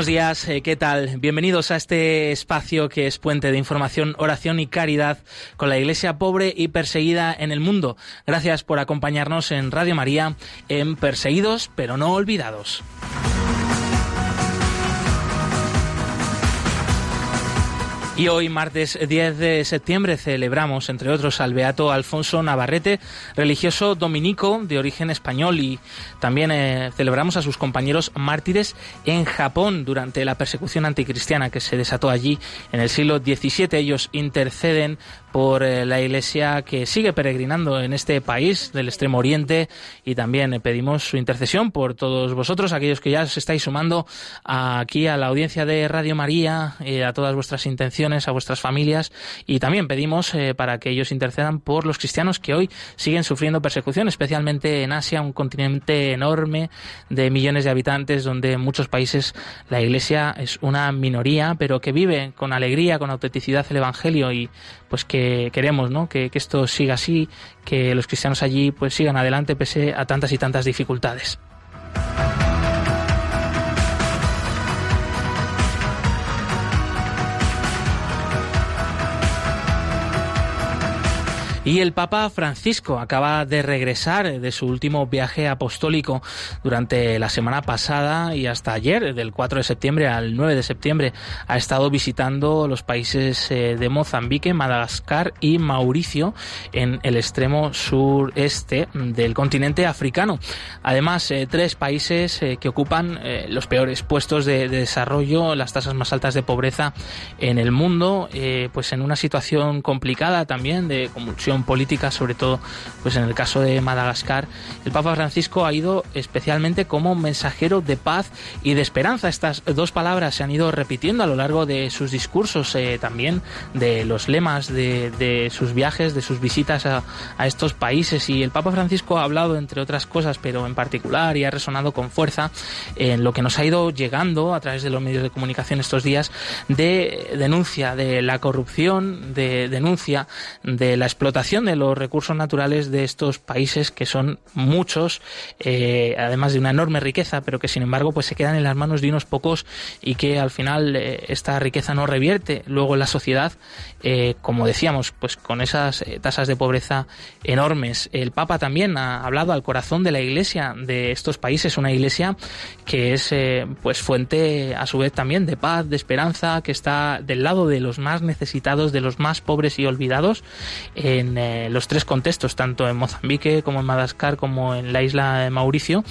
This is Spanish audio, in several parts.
Buenos días, eh, ¿qué tal? Bienvenidos a este espacio que es puente de información, oración y caridad con la Iglesia pobre y perseguida en el mundo. Gracias por acompañarnos en Radio María en Perseguidos pero no olvidados. Y hoy, martes 10 de septiembre, celebramos, entre otros, al Beato Alfonso Navarrete, religioso dominico de origen español, y también eh, celebramos a sus compañeros mártires en Japón durante la persecución anticristiana que se desató allí en el siglo XVII. Ellos interceden por eh, la Iglesia que sigue peregrinando en este país del Extremo Oriente. Y también eh, pedimos su intercesión por todos vosotros, aquellos que ya os estáis sumando aquí a la audiencia de Radio María, eh, a todas vuestras intenciones, a vuestras familias. Y también pedimos para que ellos intercedan por los cristianos que hoy siguen sufriendo persecución, especialmente en Asia, un continente enorme de millones de habitantes donde en muchos países la Iglesia es una minoría, pero que vive con alegría, con autenticidad el Evangelio y pues que queremos que, que esto siga así, que los cristianos allí pues sigan adelante pese a tantas y tantas dificultades. Y el Papa Francisco acaba de regresar de su último viaje apostólico durante la semana pasada y hasta ayer, del 4 de septiembre al 9 de septiembre, ha estado visitando los países eh, de Mozambique, Madagascar y Mauricio en el extremo sureste del continente africano. Además, eh, tres países eh, que ocupan los peores puestos de, de, desarrollo, las tasas más altas de pobreza en el mundo, pues en una situación complicada también de convulsión política, sobre todo pues en el caso de Madagascar, el Papa Francisco ha ido especialmente como mensajero de paz y de esperanza. Estas dos palabras se han ido repitiendo a lo largo de sus discursos, eh, también de los lemas de, sus viajes, de sus visitas a estos países. Y el Papa Francisco ha hablado, entre otras cosas, pero en particular y ha resonado con fuerza en lo que nos ha ido llegando a través de los medios de comunicación estos días de denuncia de la corrupción, de denuncia de la explotación de los recursos naturales de estos países que son muchos, eh, además de una enorme riqueza, pero que sin embargo pues se quedan en las manos de unos pocos y que al final eh, esta riqueza no revierte luego en la sociedad, eh, como decíamos, pues con esas tasas de pobreza enormes. El Papa también ha hablado al corazón de la Iglesia de estos países, una Iglesia que es pues fuente a su vez también de paz, de esperanza, que está del lado de los más necesitados, de los más pobres y olvidados eh, los tres contextos, tanto en Mozambique como en Madagascar como en la isla de Mauricio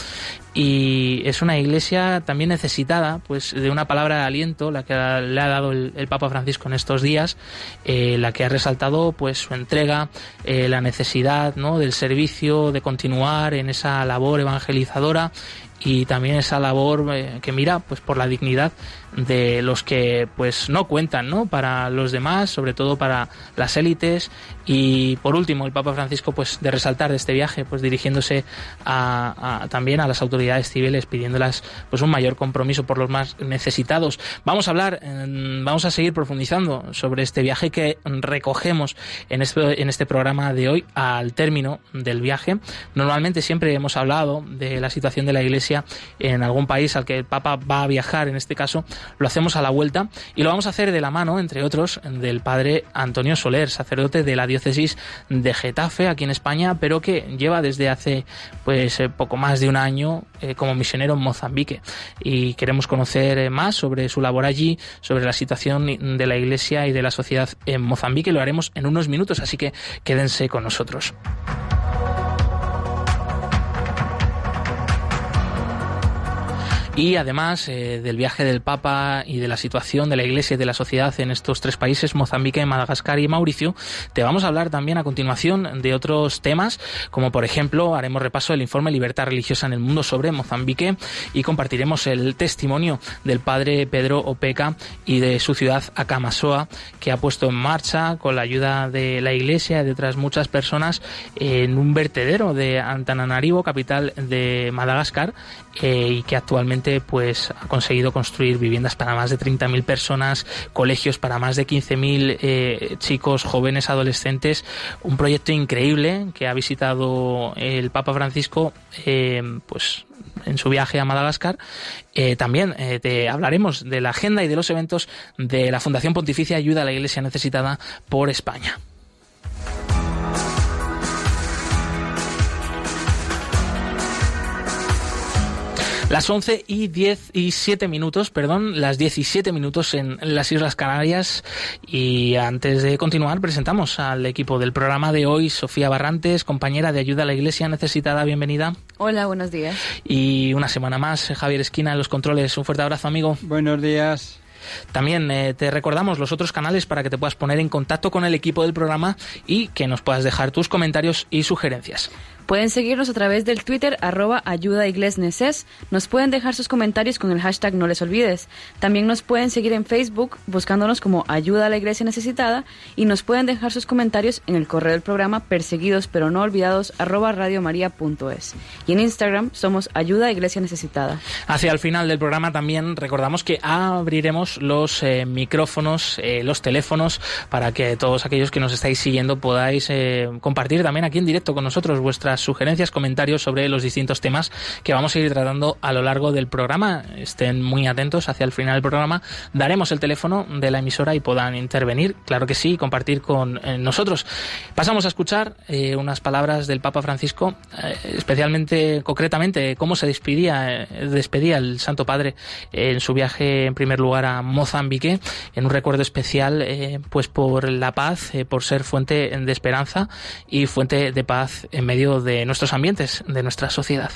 y es una iglesia también necesitada pues de una palabra de aliento la que le ha dado el, Papa Francisco en estos días eh, la que ha resaltado pues su entrega eh, la necesidad ¿no? del servicio de continuar en esa labor evangelizadora y también esa labor que mira pues por la dignidad de los que pues no cuentan ¿no? para los demás sobre todo para las élites y por último el Papa Francisco pues de resaltar de este viaje pues dirigiéndose a, a, también a las autoridades civiles pidiéndolas pues un mayor compromiso por los más necesitados. Vamos a hablar vamos a seguir profundizando sobre este viaje que recogemos en este, en este programa de hoy al término del viaje. Normalmente siempre hemos hablado de la situación de la iglesia en algún país al que el Papa va a viajar en este caso lo hacemos a la vuelta y lo vamos a hacer de la mano, entre otros, del padre Antonio Soler, sacerdote de la diócesis de Getafe, aquí en España, pero que lleva desde hace pues eh, poco más de un año eh, como misionero en Mozambique. Y queremos conocer eh, más sobre su labor allí, sobre la situación de la iglesia y de la sociedad en Mozambique. Lo haremos en unos minutos, así que quédense con nosotros. Y además eh, del viaje del Papa y de la situación de la Iglesia y de la sociedad en estos tres países, Mozambique, Madagascar y Mauricio, te vamos a hablar también a continuación de otros temas, como por ejemplo haremos repaso del informe Libertad Religiosa en el Mundo sobre Mozambique y compartiremos el testimonio del padre Pedro Opeca y de su ciudad Akamasoa, que ha puesto en marcha con la ayuda de la Iglesia y de otras muchas personas en un vertedero de Antananarivo, capital de Madagascar, eh, y que actualmente pues ha conseguido construir viviendas para más de 30.000 personas, colegios para más de 15.000 eh, chicos, jóvenes, adolescentes, un proyecto increíble que ha visitado el Papa Francisco eh, pues en su viaje a Madagascar. también te hablaremos de la agenda y de los eventos de la Fundación Pontificia Ayuda a la Iglesia Necesitada por España. Las 11 y 10 y 7 minutos, perdón, las 17 minutos en las Islas Canarias. Y antes de continuar, presentamos al equipo del programa de hoy, Sofía Barrantes, compañera de ayuda a la Iglesia necesitada. Bienvenida. Hola, buenos días. Y una semana más, Javier Esquina en los controles. Un fuerte abrazo, amigo. Buenos días. También eh, te recordamos los otros canales para que te puedas poner en contacto con el equipo del programa y que nos puedas dejar tus comentarios y sugerencias. Pueden seguirnos a través del Twitter arroba ayuda Nos pueden dejar sus comentarios con el hashtag no les olvides. También nos pueden seguir en Facebook buscándonos como ayuda a la iglesia necesitada y nos pueden dejar sus comentarios en el correo del programa perseguidos pero no olvidados radiomaria.es. Y en Instagram somos ayuda iglesia necesitada. Hacia el final del programa también recordamos que abriremos los eh, micrófonos, eh, los teléfonos para que todos aquellos que nos estáis siguiendo podáis eh, compartir también aquí en directo con nosotros vuestras sugerencias, comentarios sobre los distintos temas que vamos a ir tratando a lo largo del programa. Estén muy atentos hacia el final del programa. Daremos el teléfono de la emisora y puedan intervenir, claro que sí, compartir con eh, nosotros. Pasamos a escuchar eh, unas palabras del Papa Francisco, eh, especialmente, concretamente, cómo se despedía, despedía el Santo Padre en su viaje, en primer lugar, a Mozambique, en un recuerdo especial, pues por la paz, por ser fuente de esperanza y fuente de paz en medio de de nuestros ambientes, de nuestra sociedad.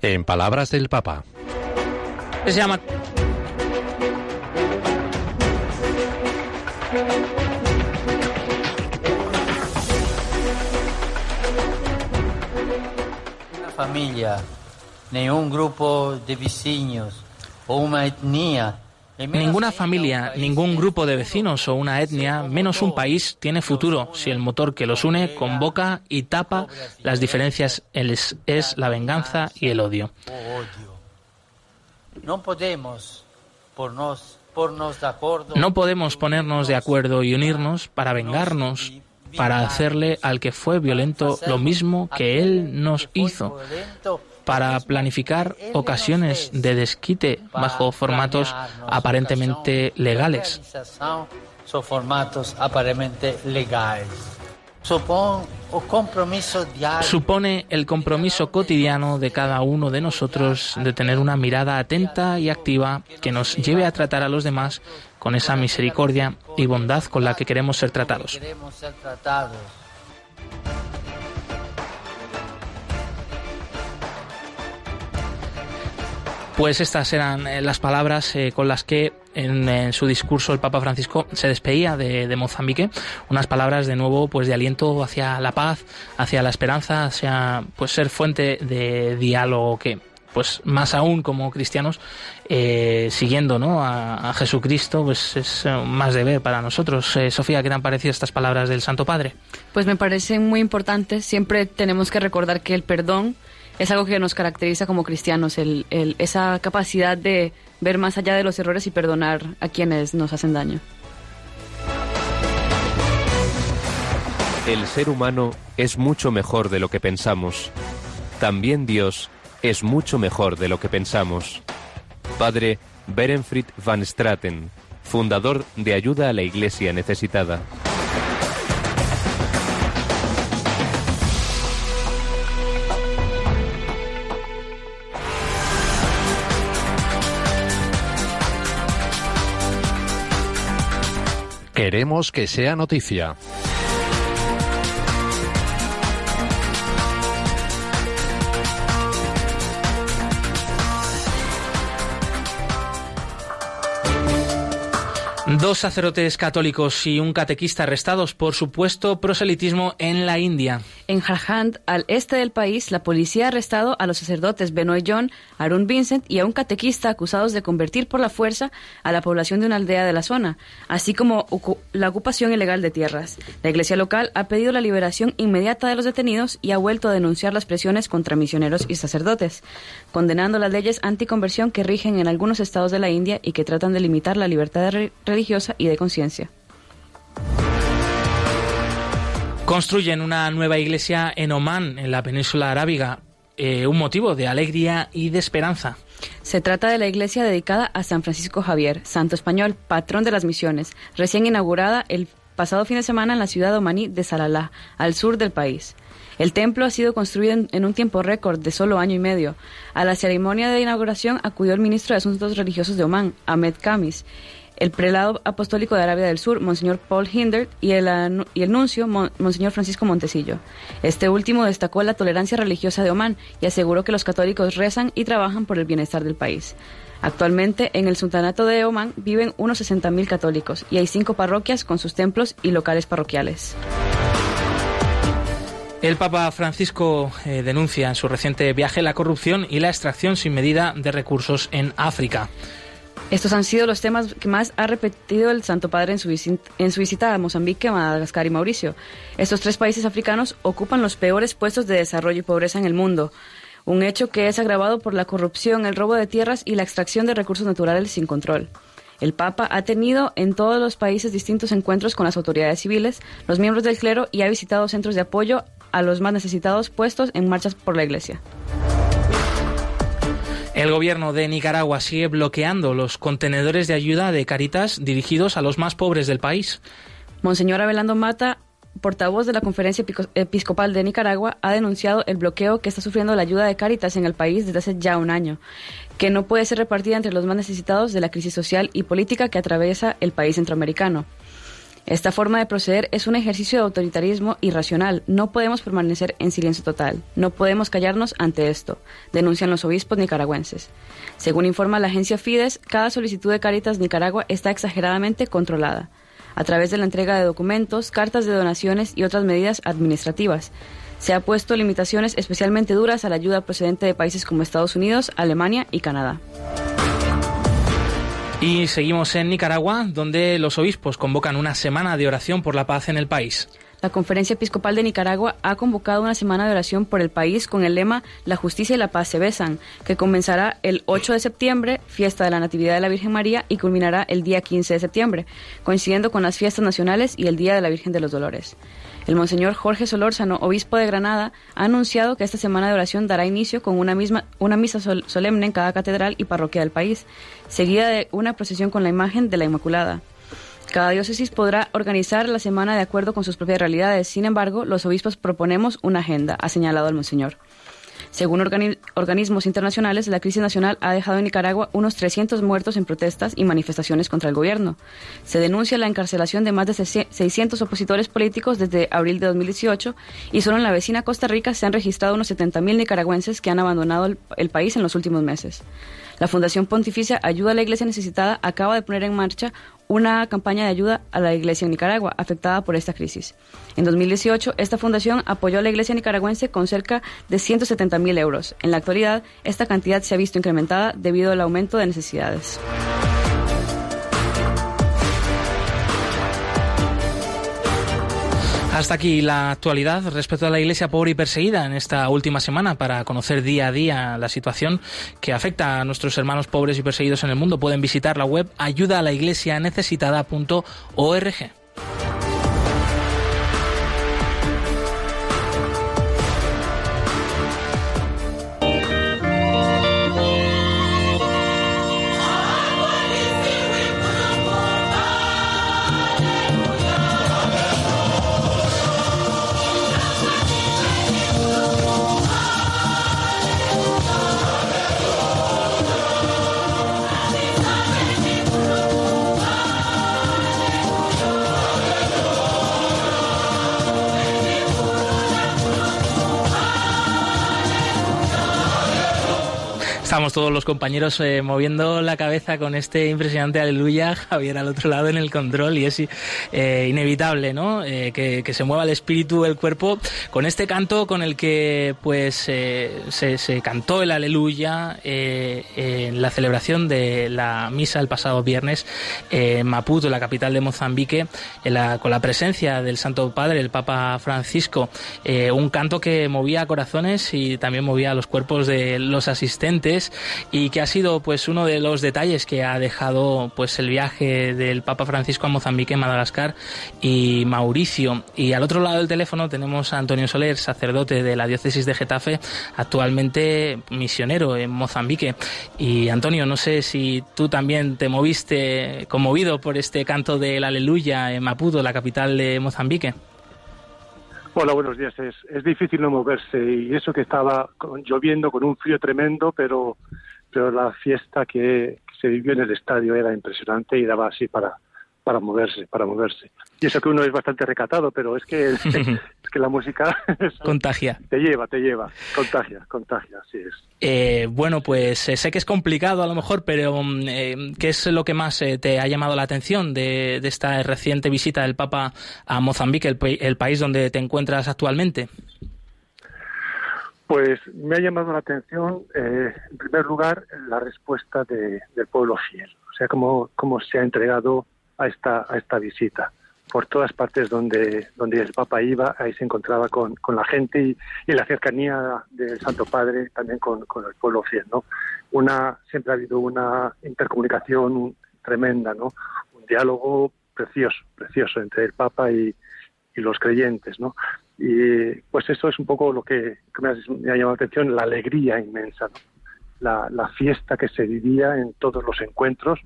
En palabras del Papa. Se llama familia ningún grupo de vecinos o una etnia. Ninguna familia, ningún grupo de vecinos o una etnia, menos un país, tiene futuro si el motor que los une convoca y tapa las diferencias es la venganza y el odio. No podemos no podemos ponernos de acuerdo y unirnos para vengarnos, para hacerle al que fue violento lo mismo que él nos hizo, para planificar ocasiones de desquite bajo formatos aparentemente legales. Supone el compromiso cotidiano de cada uno de nosotros de tener una mirada atenta y activa que nos lleve a tratar a los demás con esa misericordia y bondad con la que queremos ser tratados. Pues estas eran eh, las palabras eh, con las que en, su discurso el Papa Francisco se despedía de, Mozambique, unas palabras de nuevo pues de aliento hacia la paz, hacia la esperanza, hacia pues ser fuente de diálogo que pues más aún como cristianos eh, siguiendo ¿no? a, Jesucristo pues es más deber para nosotros. Sofía qué te han parecido estas palabras del Santo Padre pues me parecen muy importantes. Siempre tenemos que recordar que el perdón es algo que nos caracteriza como cristianos, el, esa capacidad de ver más allá de los errores y perdonar a quienes nos hacen daño. El ser humano es mucho mejor de lo que pensamos. También Dios es mucho mejor de lo que pensamos. Padre Berenfried van Straten, fundador de Ayuda a la Iglesia Necesitada. Queremos que sea noticia. Dos sacerdotes católicos y un catequista arrestados por supuesto proselitismo en la India. En Jharkhand, al este del país, la policía ha arrestado a los sacerdotes Benoit John, Arun Vincent y a un catequista acusados de convertir por la fuerza a la población de una aldea de la zona, así como la ocupación ilegal de tierras. La iglesia local ha pedido la liberación inmediata de los detenidos y ha vuelto a denunciar las presiones contra misioneros y sacerdotes, condenando las leyes anticonversión que rigen en algunos estados de la India y que tratan de limitar la libertad religiosa y de conciencia. Construyen una nueva iglesia en Omán, en la península arábiga, eh, un motivo de alegría y de esperanza. Se trata de la iglesia dedicada a San Francisco Javier, santo español, patrón de las misiones, recién inaugurada el pasado fin de semana en la ciudad omaní de Salalá, al sur del país. El templo ha sido construido en, un tiempo récord de solo año y medio. A la ceremonia de inauguración acudió el ministro de Asuntos Religiosos de Omán, Ahmed Kamis, el prelado apostólico de Arabia del Sur, Monseñor Paul Hindert, y el, nuncio, Monseñor Francisco Montecillo. Este último destacó la tolerancia religiosa de Omán y aseguró que los católicos rezan y trabajan por el bienestar del país. Actualmente, en el Sultanato de Omán viven unos 60.000 católicos y hay cinco parroquias con sus templos y locales parroquiales. El Papa Francisco eh, denuncia en su reciente viaje la corrupción y la extracción sin medida de recursos en África. Estos han sido los temas que más ha repetido el Santo Padre en su, visita a Mozambique, Madagascar y Mauricio. Estos tres países africanos ocupan los peores puestos de desarrollo y pobreza en el mundo, un hecho que es agravado por la corrupción, el robo de tierras y la extracción de recursos naturales sin control. El Papa ha tenido en todos los países distintos encuentros con las autoridades civiles, los miembros del clero y ha visitado centros de apoyo a los más necesitados puestos en marchas por la Iglesia. El gobierno de Nicaragua sigue bloqueando los contenedores de ayuda de Caritas dirigidos a los más pobres del país. Monseñor Abelando Mata, portavoz de la Conferencia Episcopal de Nicaragua, ha denunciado el bloqueo que está sufriendo la ayuda de Caritas en el país desde hace ya un año, que no puede ser repartida entre los más necesitados de la crisis social y política que atraviesa el país centroamericano. Esta forma de proceder es un ejercicio de autoritarismo irracional. No podemos permanecer en silencio total. No podemos callarnos ante esto, denuncian los obispos nicaragüenses. Según informa la agencia Fides, cada solicitud de Caritas Nicaragua está exageradamente controlada, a través de la entrega de documentos, cartas de donaciones y otras medidas administrativas. Se ha puesto limitaciones especialmente duras a la ayuda procedente de países como Estados Unidos, Alemania y Canadá. Y seguimos en Nicaragua, donde los obispos convocan una semana de oración por la paz en el país. La Conferencia Episcopal de Nicaragua ha convocado una semana de oración por el país con el lema La justicia y la paz se besan, que comenzará el 8 de septiembre, fiesta de la Natividad de la Virgen María, y culminará el día 15 de septiembre, coincidiendo con las fiestas nacionales y el Día de la Virgen de los Dolores. El monseñor Jorge Solórzano, obispo de Granada, ha anunciado que esta semana de oración dará inicio con una, misma, una misa solemne en cada catedral y parroquia del país, seguida de una procesión con la imagen de la Inmaculada. Cada diócesis podrá organizar la semana de acuerdo con sus propias realidades. Sin embargo, los obispos proponemos una agenda, ha señalado el monseñor. Según organismos internacionales, la crisis nacional ha dejado en Nicaragua unos 300 muertos en protestas y manifestaciones contra el gobierno. Se denuncia la encarcelación de más de 600 opositores políticos desde abril de 2018 y solo en la vecina Costa Rica se han registrado unos 70.000 nicaragüenses que han abandonado el, país en los últimos meses. La Fundación Pontificia Ayuda a la Iglesia Necesitada acaba de poner en marcha una campaña de ayuda a la Iglesia en Nicaragua afectada por esta crisis. En 2018, esta fundación apoyó a la Iglesia nicaragüense con cerca de 170 mil euros. En la actualidad, esta cantidad se ha visto incrementada debido al aumento de necesidades. Hasta aquí la actualidad respecto a la iglesia pobre y perseguida en esta última semana para conocer día a día la situación que afecta a nuestros hermanos pobres y perseguidos en el mundo. Pueden visitar la web ayuda Estamos todos los compañeros eh, moviendo la cabeza con este impresionante aleluya, Javier al otro lado en el control y es eh, inevitable, ¿no? Eh, que, se mueva el espíritu, el cuerpo con este canto con el que pues se, cantó el aleluya en la celebración de la misa el pasado viernes en Maputo, la capital de Mozambique, con la presencia del Santo Padre, el Papa Francisco, un canto que movía corazones y también movía los cuerpos de los asistentes y que ha sido pues uno de los detalles que ha dejado pues el viaje del Papa Francisco a Mozambique, Madagascar y Mauricio. Y al otro lado del teléfono tenemos a Antonio Soler, sacerdote de la diócesis de Getafe, actualmente misionero en Mozambique. Y Antonio, no sé si tú también te moviste conmovido por este canto del Aleluya en Maputo, la capital de Mozambique. Hola, buenos días. Es, es difícil no moverse y eso que estaba lloviendo con un frío tremendo, pero, pero la fiesta que, se vivió en el estadio era impresionante y daba así para, para moverse, para moverse. Y eso que uno es bastante recatado, pero es que, es que la música contagia. Te lleva, te lleva, contagia, contagia, así es. Eh, bueno, pues eh, sé que es complicado a lo mejor, pero mm, eh, ¿qué es lo que más te ha llamado la atención de, esta reciente visita del Papa a Mozambique, el, país donde te encuentras actualmente? Pues me ha llamado la atención, en primer lugar, la respuesta del pueblo fiel, o sea, cómo, cómo se ha entregado a esta, a esta visita. Por todas partes donde, donde el Papa iba, ahí se encontraba con, con la gente y, y, la cercanía del Santo Padre también con, con, el pueblo fiel. ¿no? Una, siempre ha habido una intercomunicación tremenda, ¿no? un diálogo precioso, precioso entre el Papa y, y los creyentes. ¿no? Y pues eso es un poco lo que, me, ha, me, ha, llamado la atención, la alegría inmensa, la, la fiesta que se vivía en todos los encuentros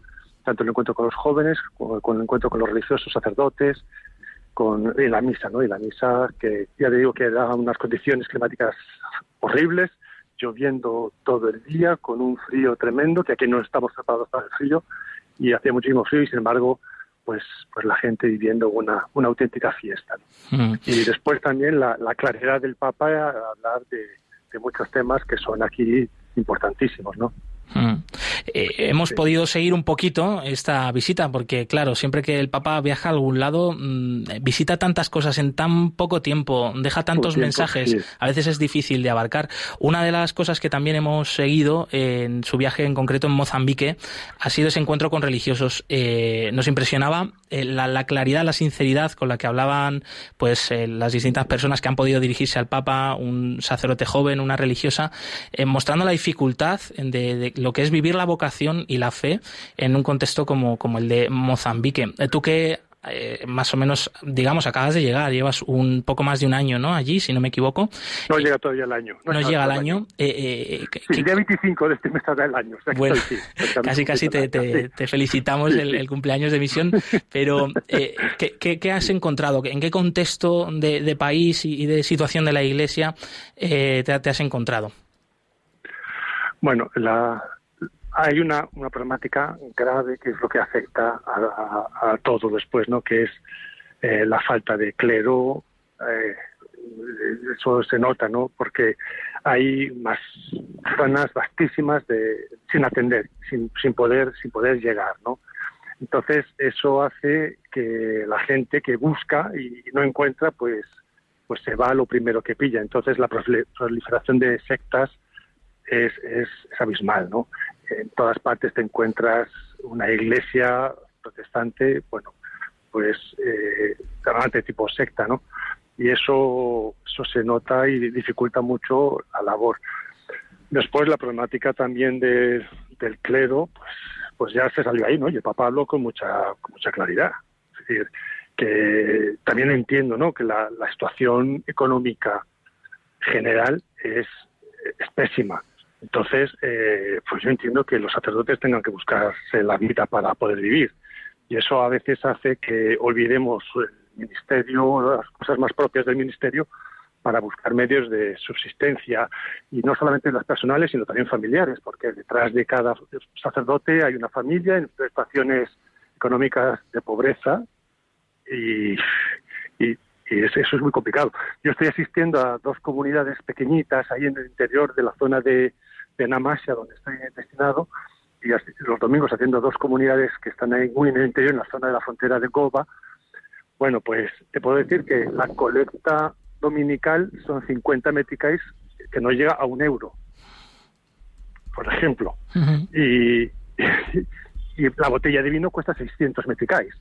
tanto el encuentro con los jóvenes, como con el encuentro con los religiosos, sacerdotes, con y la misa, ¿no? Y la misa que ya te digo que da unas condiciones climáticas horribles, lloviendo todo el día, con un frío tremendo, que aquí no estamos preparados para el frío, y hacía muchísimo frío y sin embargo, pues, pues la gente viviendo una, una auténtica fiesta. Mm. Y después también la, la, claridad del Papa a hablar de, de muchos temas que son aquí importantísimos, ¿no? Mm. Eh, hemos podido seguir un poquito esta visita porque, claro, siempre que el Papa viaja a algún lado, mm, visita tantas cosas en tan poco tiempo, deja tantos mensajes, a veces es difícil de abarcar. Una de las cosas que también hemos seguido en su viaje en concreto en Mozambique ha sido ese encuentro con religiosos. Eh, nos impresionaba eh, la, claridad, la sinceridad con la que hablaban pues las distintas personas que han podido dirigirse al Papa, un sacerdote joven, una religiosa, mostrando la dificultad de lo que es vivir la vocación y la fe en un contexto como, como el de Mozambique. Eh, tú que eh, más o menos, digamos, acabas de llegar, llevas un poco más de un año, ¿no? Allí, si no me equivoco. No llega todavía el año. No, llega el año. Eh, el día 25 de este mes estará el año. bueno, casi casi te, te, felicitamos el, cumpleaños de misión, pero ¿qué, ¿qué, has encontrado? ¿En qué contexto de, de país y, de situación de la Iglesia te, te has encontrado? Bueno, la, hay una, una problemática grave que es lo que afecta a, todo después, ¿no? Que es eh, la falta de clero. Eh, eso se nota, ¿no? Porque hay más zonas vastísimas de, sin atender, sin, sin poder, sin poder llegar, ¿no? Entonces eso hace que la gente que busca y no encuentra, pues, pues se va a lo primero que pilla. Entonces la proliferación de sectas es, es, abismal, ¿no? En todas partes te encuentras una iglesia protestante, bueno, pues eh, tipo secta, ¿no? Y eso, eso se nota y dificulta mucho la labor. Después la problemática también del clero, pues, pues ya se salió ahí, ¿no? Y el Papa habló con mucha, con mucha claridad. Es decir, que también entiendo, ¿no? Que la, la situación económica general es, es pésima entonces, eh, pues yo entiendo que los sacerdotes tengan que buscarse la vida para poder vivir. Y eso a veces hace que olvidemos el ministerio, las cosas más propias del ministerio, para buscar medios de subsistencia, y no solamente las personales, sino también familiares, porque detrás de cada sacerdote hay una familia en situaciones económicas de pobreza, y, y, eso es muy complicado. Yo estoy asistiendo a dos comunidades pequeñitas ahí en el interior de la zona de, en Amasia, donde estoy destinado, y los domingos haciendo dos comunidades que están ahí muy en el interior, en la zona de la frontera de Goba, bueno, pues te puedo decir que la colecta dominical son 50 meticais que no llega a un euro, por ejemplo. y, y, la botella de vino cuesta 600 meticais.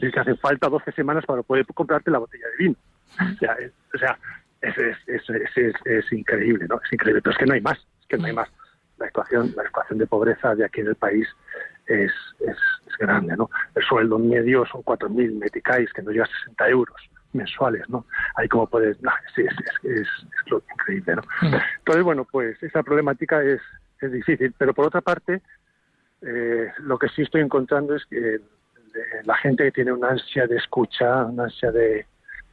Es que hacen falta 12 semanas para poder comprarte la botella de vino. O sea, es, o sea, es, es, es, increíble, ¿no? Es increíble, pero es que no hay más, es que no hay más. La ecuación, la ecuación de pobreza de aquí en el país es, es, grande, ¿no? El sueldo medio son 4.000 meticais, que no llega a 60 euros mensuales, ¿no? Ahí como puedes, no, es, es, es, lo increíble, ¿no? Entonces, bueno, pues esa problemática es, es difícil, pero por otra parte, eh, lo que sí estoy encontrando es que la gente que tiene una ansia de escucha, una ansia de,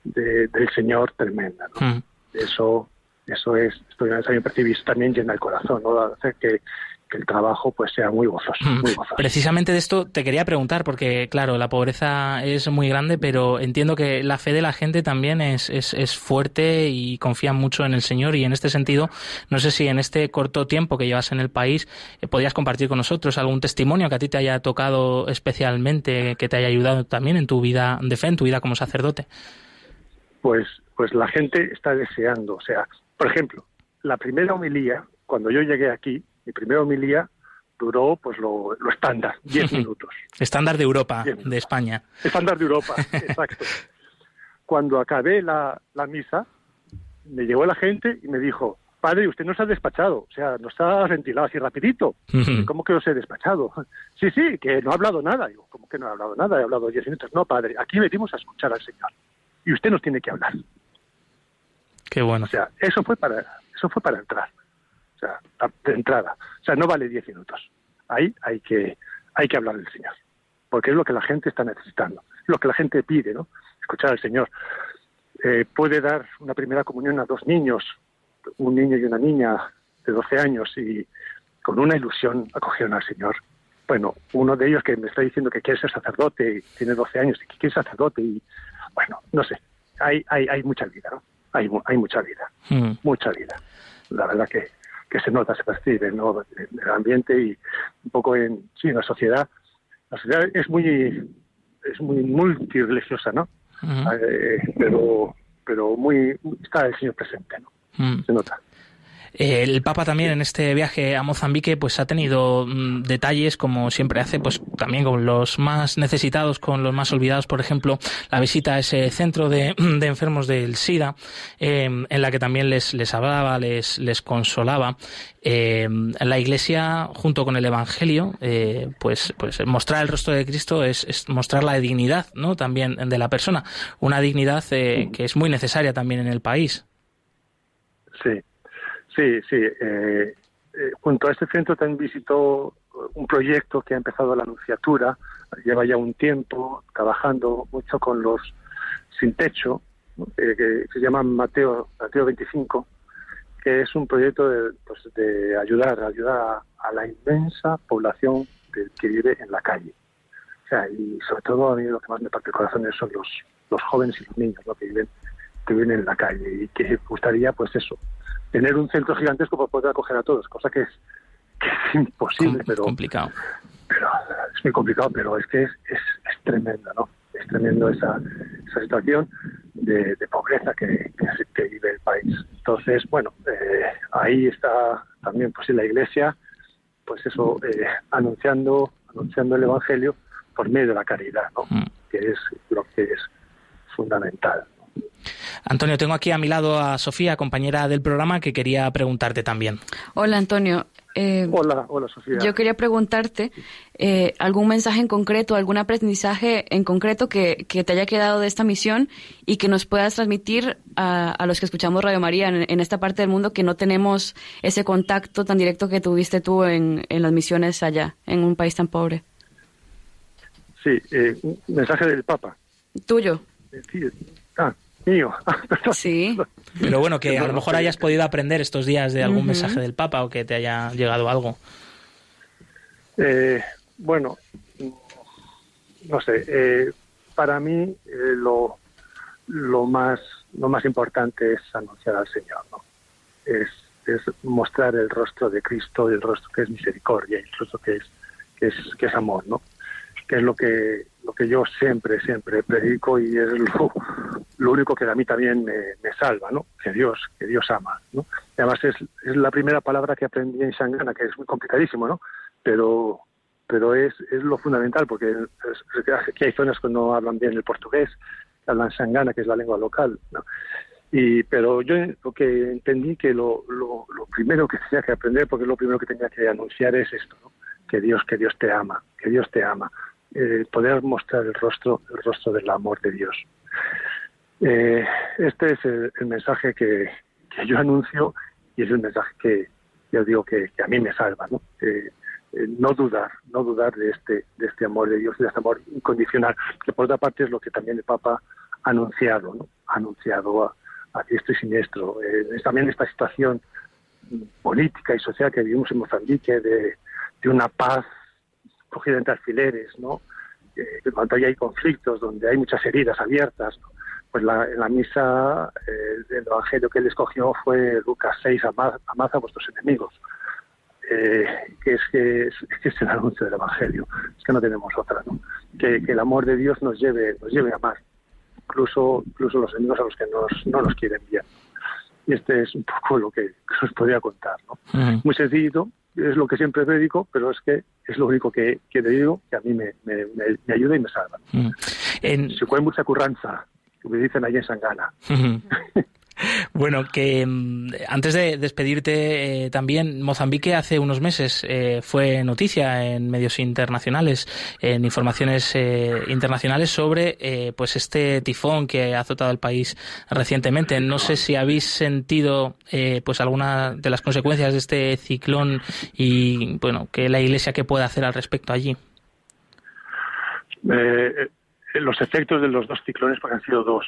del Señor tremenda, ¿no? Eso, eso es, también percibir también llena el corazón, ¿no? Hacer que, que el trabajo pues sea muy gozoso, mm. muy gozoso, Precisamente de esto te quería preguntar, porque claro, la pobreza es muy grande, pero entiendo que la fe de la gente también es, es, es, fuerte y confía mucho en el Señor y en este sentido, no sé si en este corto tiempo que llevas en el país eh, podías compartir con nosotros algún testimonio que a ti te haya tocado especialmente, que te haya ayudado también en tu vida de fe, en tu vida como sacerdote. Pues, pues la gente está deseando, o sea, por ejemplo, la primera homilía, cuando yo llegué aquí, mi primera homilía duró pues lo, estándar, 10 minutos. estándar de Europa, de España. Estándar de Europa, exacto. Cuando acabé la, la misa, me llegó la gente y me dijo, padre, usted nos ha despachado, o sea, nos ha ventilado así rapidito. ¿Cómo que os he despachado? sí, sí, que no ha hablado nada. Digo, ¿cómo que no ha hablado nada? He hablado 10 minutos. No, padre, aquí venimos a escuchar al Señor. Y usted nos tiene que hablar. Qué bueno. O sea, eso fue para, eso fue para entrar o sea, de entrada. O sea, no vale 10 minutos. Ahí hay que, hay que hablar del Señor, porque es lo que la gente está necesitando, lo que la gente pide, ¿no? Escuchar al Señor. Eh, puede dar una primera comunión a dos niños, un niño y una niña de 12 años, y con una ilusión acogieron al Señor. Bueno, uno de ellos que me está diciendo que quiere ser sacerdote, tiene 12 años y que quiere ser sacerdote, y bueno, no sé, hay, hay, hay mucha vida, ¿no? Hay, hay mucha vida, hmm. mucha vida. La verdad que que se nota, se percibe ¿no? en el ambiente y un poco en, sí, en la sociedad. La sociedad es muy, es muy multireligiosa, ¿no? Eh, pero, pero muy, está el Señor presente, ¿no? Se nota. El Papa también en este viaje a Mozambique pues ha tenido mm, detalles como siempre hace pues también con los más necesitados, con los más olvidados, por ejemplo, la visita a ese centro de, enfermos del SIDA em, en la que también les, les hablaba, les, les consolaba. Em, la Iglesia junto con el Evangelio eh, pues, pues mostrar el rostro de Cristo es, mostrar la dignidad ¿no? también de la persona, una dignidad eh, que es muy necesaria también en el país. Sí, Sí, sí. Eh, eh, junto a este centro también visitó un proyecto que ha empezado la Anunciatura, lleva ya un tiempo trabajando mucho con los sin techo, eh, que se llama Mateo, Mateo 25, que es un proyecto de, pues, de ayudar, ayudar a, la inmensa población que vive en la calle. O sea, y sobre todo a mí lo que más me parte el corazón son los, los jóvenes y los niños que viven que viven en la calle y que gustaría pues eso tener un centro gigantesco para poder acoger a todos, cosa que es, que es imposible, pero complicado. Pero es muy complicado, pero es que es, es, es tremendo, ¿no? Es tremendo esa, esa situación de, de pobreza que, que, vive el país. Entonces, bueno, eh, ahí está también pues en la Iglesia, pues eso, eh, anunciando, anunciando el Evangelio por medio de la caridad, ¿no? Mm. Que es lo que es fundamental. Antonio, tengo aquí a mi lado a Sofía, compañera del programa, que quería preguntarte también. Hola, Antonio. Eh, hola, hola, Sofía. Yo quería preguntarte eh, algún mensaje en concreto, algún aprendizaje en concreto que, te haya quedado de esta misión y que nos puedas transmitir a, los que escuchamos Radio María en, esta parte del mundo que no tenemos ese contacto tan directo que tuviste tú en, las misiones allá, en un país tan pobre. Sí, eh, un mensaje del Papa. Tuyo. Sí, ah, mío. sí. Pero bueno, que a lo mejor hayas podido aprender estos días de algún mensaje del Papa o que te haya llegado algo. Eh, bueno, no sé. Eh, para mí eh, lo, lo más lo más importante es anunciar al Señor, ¿no? Es, es mostrar el rostro de Cristo, el rostro que es misericordia, el rostro que es, que es, que es amor, ¿no? Que es lo que, lo que yo siempre, siempre predico y es lo, único que a mí también me, me, salva, ¿no? Que Dios, que Dios ama, ¿no? Y además es, es la primera palabra que aprendí en Shangana, que es muy complicadísimo, ¿no? Pero, pero es, es lo fundamental, porque aquí hay zonas que no hablan bien el portugués, hablan Shangana, que es la lengua local, ¿no? Y, pero yo lo que entendí que lo, lo, lo, primero que tenía que aprender, porque lo primero que tenía que anunciar es esto, ¿no? que Dios, que Dios te ama, que Dios te ama, eh, poder mostrar el rostro, el rostro del amor de Dios. Eh, este es el, mensaje que, yo anuncio y es el mensaje que yo digo que, a mí me salva, ¿no? Eh, no dudar, no dudar de este, de este amor de Dios, de este amor incondicional, que por otra parte es lo que también el Papa ha anunciado. Ha anunciado a, a y siniestro. Eh, también esta situación política y social que vivimos en Mozambique de, de una paz cogida entre alfileres, ¿no? Eh, cuando hay conflictos, donde hay muchas heridas abiertas, ¿no? pues la, en la misa eh, el evangelio que él escogió fue Lucas 6, amad, amad a vuestros enemigos, eh, que, es, que, es, que es el anuncio del evangelio, es que no tenemos otra, ¿no? Que, que el amor de Dios nos lleve, nos lleve a amar incluso, incluso los enemigos a los que nos, no nos quieren bien. Y este es un poco lo que os podría contar. ¿no? Uh -huh. Muy sencillito, es lo que siempre predico, pero es que es lo único que, que te digo que a mí me, me, me, ayuda y me salva. -huh. en... Se puede mucha curranza, que me dicen allí en Sangana. Uh -huh. Bueno, que mm, antes de despedirte eh, también, Mozambique hace unos meses eh, fue noticia en medios internacionales, en informaciones eh, internacionales sobre eh, pues este tifón que ha azotado el país recientemente. No sé si habéis sentido pues alguna de las consecuencias de este ciclón y bueno, que la Iglesia qué puede hacer al respecto allí. Los efectos de los dos ciclones porque han sido dos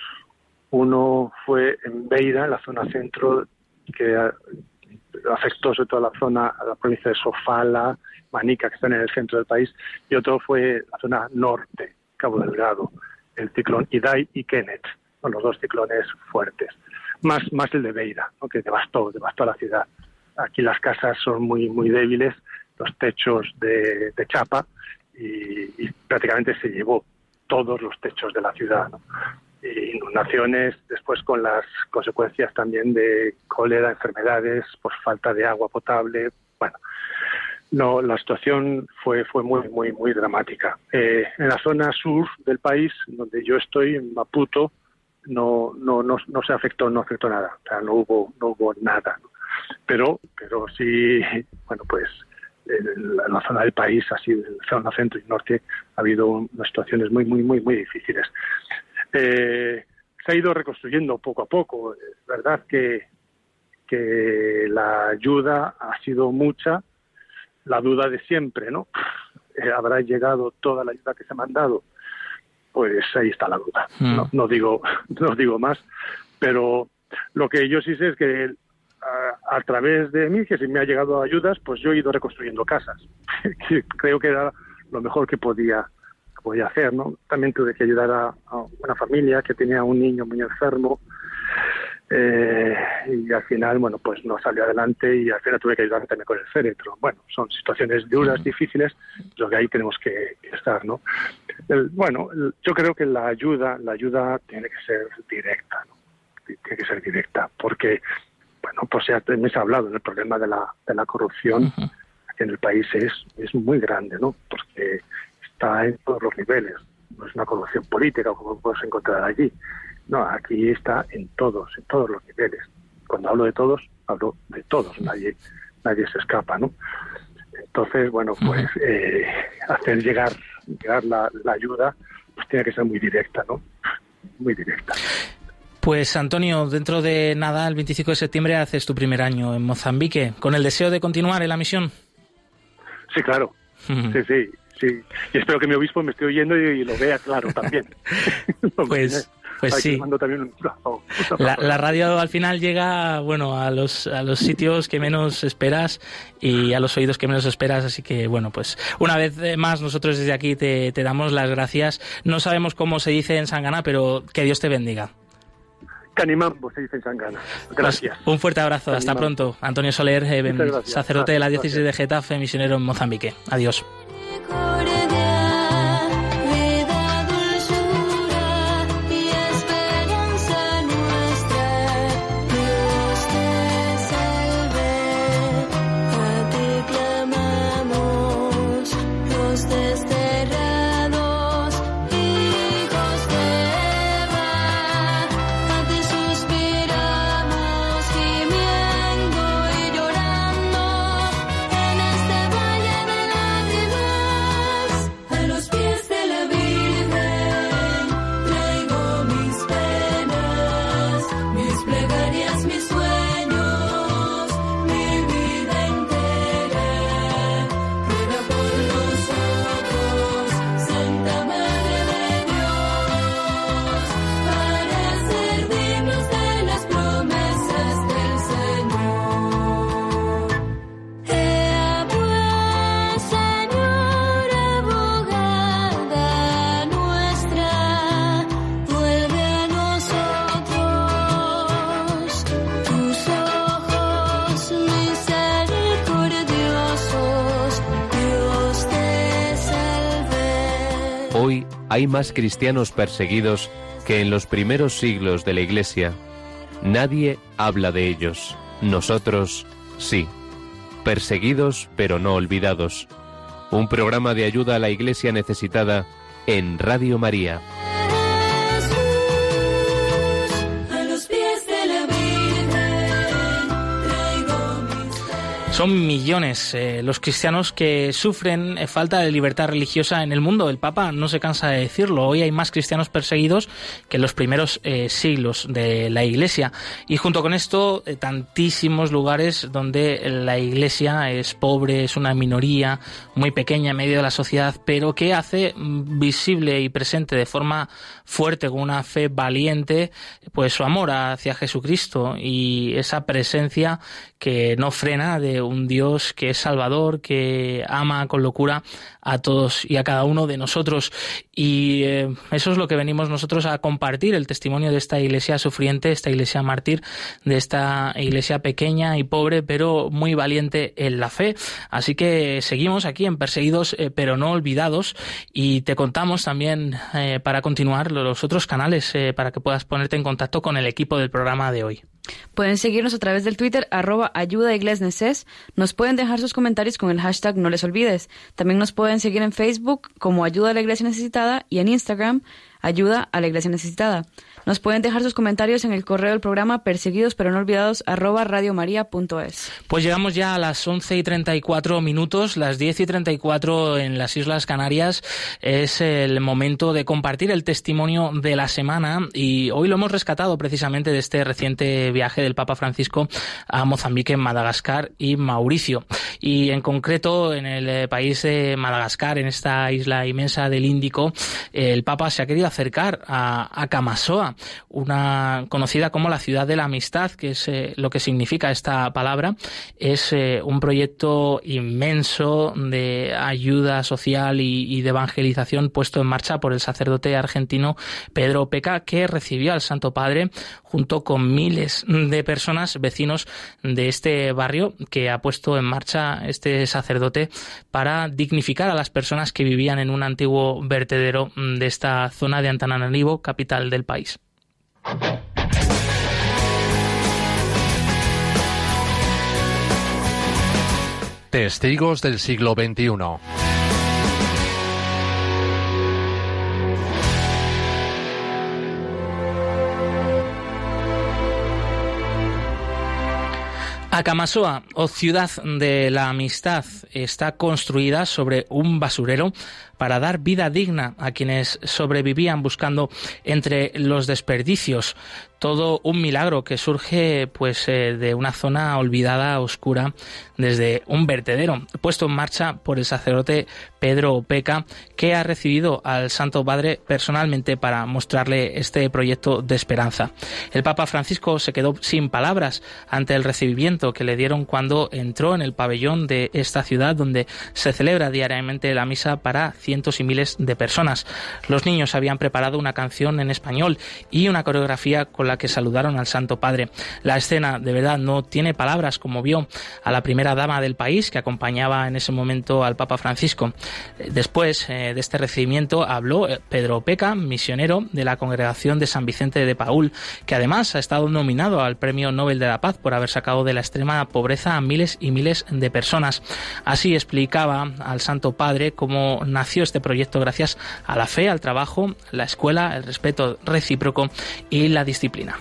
uno fue en Beira, en la zona centro, que afectó sobre todo a la zona, a la provincia de Sofala, Manica, que están en el centro del país, y otro fue la zona norte, Cabo Delgado, el ciclón Idai y Kenneth, son los dos ciclones fuertes. Más, más el de Beira, que devastó, devastó la ciudad. Aquí las casas son muy, muy débiles, los techos de, chapa, y, prácticamente se llevó todos los techos de la ciudad. Inundaciones, después con las consecuencias también de cólera, enfermedades por falta de agua potable. Bueno, no, la situación fue, fue muy, muy, muy dramática. Eh, en la zona sur del país, donde yo estoy, en Maputo, no, no, no, no se afectó, no afectó nada, o sea, no hubo, no hubo nada. Pero, pero sí, bueno, pues en la, en la zona del país, así, en la zona centro y norte, ha habido unas situaciones muy, muy, muy, muy difíciles eh, se ha ido reconstruyendo poco a poco. Es verdad que, que la ayuda ha sido mucha, la duda de siempre, ¿no? Eh, ¿Habrá llegado toda la ayuda que se ha mandado? Pues ahí está la duda. Mm. No, no, digo, no digo más, pero lo que yo sí sé es que a, a, través de mí, que si me ha llegado ayudas, pues yo he ido reconstruyendo casas. Creo que era lo mejor que podía podía hacer, ¿no? También tuve que ayudar a, a una familia que tenía un niño muy enfermo eh, y al final, bueno, pues no salió adelante y al final tuve que ayudar también con el féretro. Bueno, son situaciones duras, difíciles, lo que ahí tenemos que, que estar, ¿no? El, bueno, el, yo creo que la ayuda, la ayuda tiene que ser directa, ¿no? Tiene que ser directa, porque, bueno, pues ya me ha hablado del problema de la, de la corrupción uh -huh. en el país es, es muy grande, ¿no? Porque está en todos los niveles. No es una corrupción política como puedes encontrar allí. No, aquí está en todos, en todos los niveles. Cuando hablo de todos, hablo de todos. Nadie, nadie se escapa, ¿no? Entonces, bueno, pues eh, hacer llegar, llegar la, la ayuda, pues tiene que ser muy directa, ¿no? Muy directa. Pues Antonio, dentro de nada, el 25 de septiembre haces tu primer año en Mozambique, con el deseo de continuar en la misión. Sí, claro. Sí, sí sí. Y espero que mi obispo me esté oyendo y, y lo vea claro también. pues, pues sí. También un... oh, la, la, radio al final llega, bueno, a los, a los sitios que menos esperas y a los oídos que menos esperas. Así que, bueno, pues una vez más nosotros desde aquí te, te damos las gracias. No sabemos cómo se dice en Sangana, pero que Dios te bendiga. Canimambo, se dice en Sangana. Pues, Gracias. un fuerte abrazo, hasta pronto. Antonio Soler, eh, sacerdote de la diócesis de Getafe, misionero en Mozambique. Adiós. Hay más cristianos perseguidos que en los primeros siglos de la Iglesia. Nadie habla de ellos. Nosotros sí. Perseguidos pero no olvidados. Un programa de ayuda a la Iglesia necesitada en Radio María. Son millones eh, los cristianos que sufren eh, falta de libertad religiosa en el mundo. El Papa no se cansa de decirlo. Hoy hay más cristianos perseguidos que en los primeros eh, siglos de la Iglesia. Y junto con esto, tantísimos lugares donde la Iglesia es pobre, es una minoría muy pequeña en medio de la sociedad, pero que hace mm, visible y presente de forma fuerte, con una fe valiente, pues su amor hacia Jesucristo y esa presencia que no frena de un Dios que es salvador, que ama con locura a todos y a cada uno de nosotros. Y eh, eso es lo que venimos nosotros a compartir, el testimonio de esta iglesia sufriente, esta iglesia mártir, de esta iglesia pequeña y pobre, pero muy valiente en la fe. Así que seguimos aquí en Perseguidos, eh, pero no olvidados. Y te contamos también, eh, para continuar, los otros canales para que puedas ponerte en contacto con el equipo del programa de hoy. Pueden seguirnos a través del Twitter arroba ayuda Nos pueden dejar sus comentarios con el hashtag no les olvides. También nos pueden seguir en Facebook como Ayuda a la Iglesia Necesitada y en Instagram Ayuda a la Iglesia Necesitada. Nos pueden dejar sus comentarios en el correo del programa perseguidos pero no olvidados arroba radiomaria.es. Pues llegamos ya a las 11 y 34 minutos, las 10 y 34 en las Islas Canarias. Es el momento de compartir el testimonio de la semana y hoy lo hemos rescatado precisamente de este reciente viaje del Papa Francisco a Mozambique, Madagascar y Mauricio. Y en concreto en el eh, país de Madagascar, en esta isla inmensa del Índico, el Papa se ha querido acercar a, a Camasoa, una conocida como la ciudad de la amistad, que es eh, lo que significa esta palabra. Es eh, un proyecto inmenso de ayuda social y, de evangelización puesto en marcha por el sacerdote argentino Pedro Peca, que recibió al Santo Padre junto con miles de personas, vecinos de este barrio, que ha puesto en marcha este sacerdote para dignificar a las personas que vivían en un antiguo vertedero de esta zona de Antananarivo, capital del país. Testigos del siglo XXI. Akamasoa, o ciudad de la amistad, está construida sobre un basurero para dar vida digna a quienes sobrevivían buscando entre los desperdicios todo un milagro que surge pues eh, de una zona olvidada, oscura, desde un vertedero puesto en marcha por el sacerdote Pedro Opeca, que ha recibido al Santo Padre personalmente para mostrarle este proyecto de esperanza. El Papa Francisco se quedó sin palabras ante el recibimiento que le dieron cuando entró en el pabellón de esta ciudad donde se celebra diariamente la misa para cientos y miles de personas. Los niños habían preparado una canción en español y una coreografía con la que saludaron al Santo Padre. La escena de verdad no tiene palabras, como vio a la primera dama del país que acompañaba en ese momento al Papa Francisco. Después eh, de este recibimiento habló eh, Pedro Peca, misionero de la congregación de San Vicente de Paul, que además ha estado nominado al Premio Nobel de la Paz por haber sacado de la extrema pobreza a miles y miles de personas. Así explicaba al Santo Padre cómo nació este proyecto gracias a la fe, al trabajo, la escuela, el respeto recíproco y la disciplina.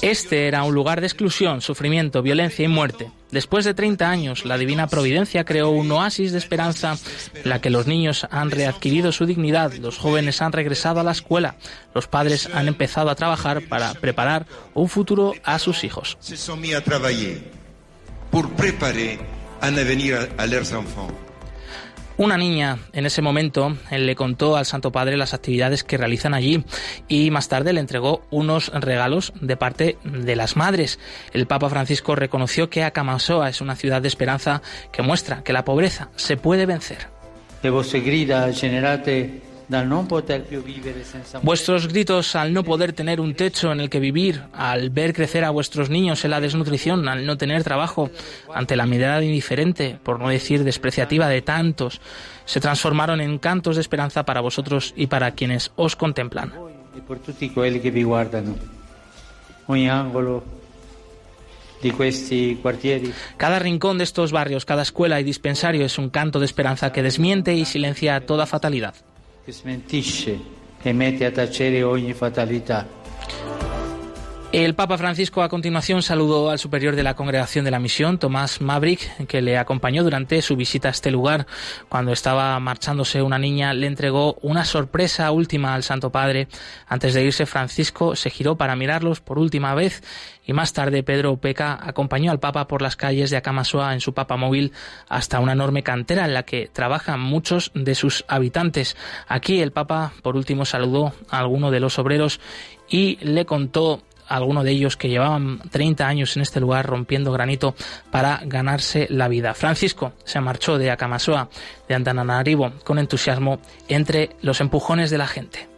Este era un lugar de exclusión, sufrimiento, violencia y muerte. Después de 30 años, la Divina Providencia creó un oasis de esperanza en la que los niños han readquirido su dignidad, los jóvenes han regresado a la escuela, los padres han empezado a trabajar para preparar un futuro a sus hijos. Se a trabajar para preparar un avenir a leurs enfants. Una niña en ese momento le contó al Santo Padre las actividades que realizan allí y más tarde le entregó unos regalos de parte de las madres. El Papa Francisco reconoció que Acamasoa es una ciudad de esperanza que muestra que la pobreza se puede vencer. Vuestros gritos al no poder tener un techo en el que vivir, al ver crecer a vuestros niños en la desnutrición, al no tener trabajo, ante la mirada indiferente, por no decir despreciativa de tantos, se transformaron en cantos de esperanza para vosotros y para quienes os contemplan. Cada rincón de estos barrios, cada escuela y dispensario es un canto de esperanza que desmiente y silencia toda fatalidad que smentisce e mette a tacere ogni fatalità. El Papa Francisco a continuación saludó al superior de la Congregación de la Misión, Tomás Maverick, que le acompañó durante su visita a este lugar. Cuando estaba marchándose una niña, le entregó una sorpresa última al Santo Padre. Antes de irse, Francisco se giró para mirarlos por última vez y más tarde Pedro Peca acompañó al Papa por las calles de Acamasoa en su Papa móvil hasta una enorme cantera en la que trabajan muchos de sus habitantes. Aquí el Papa, por último, saludó a alguno de los obreros y le contó algunos de ellos que llevaban 30 años en este lugar rompiendo granito para ganarse la vida. Francisco se marchó de Acamasoa, de Antananarivo, con entusiasmo entre los empujones de la gente.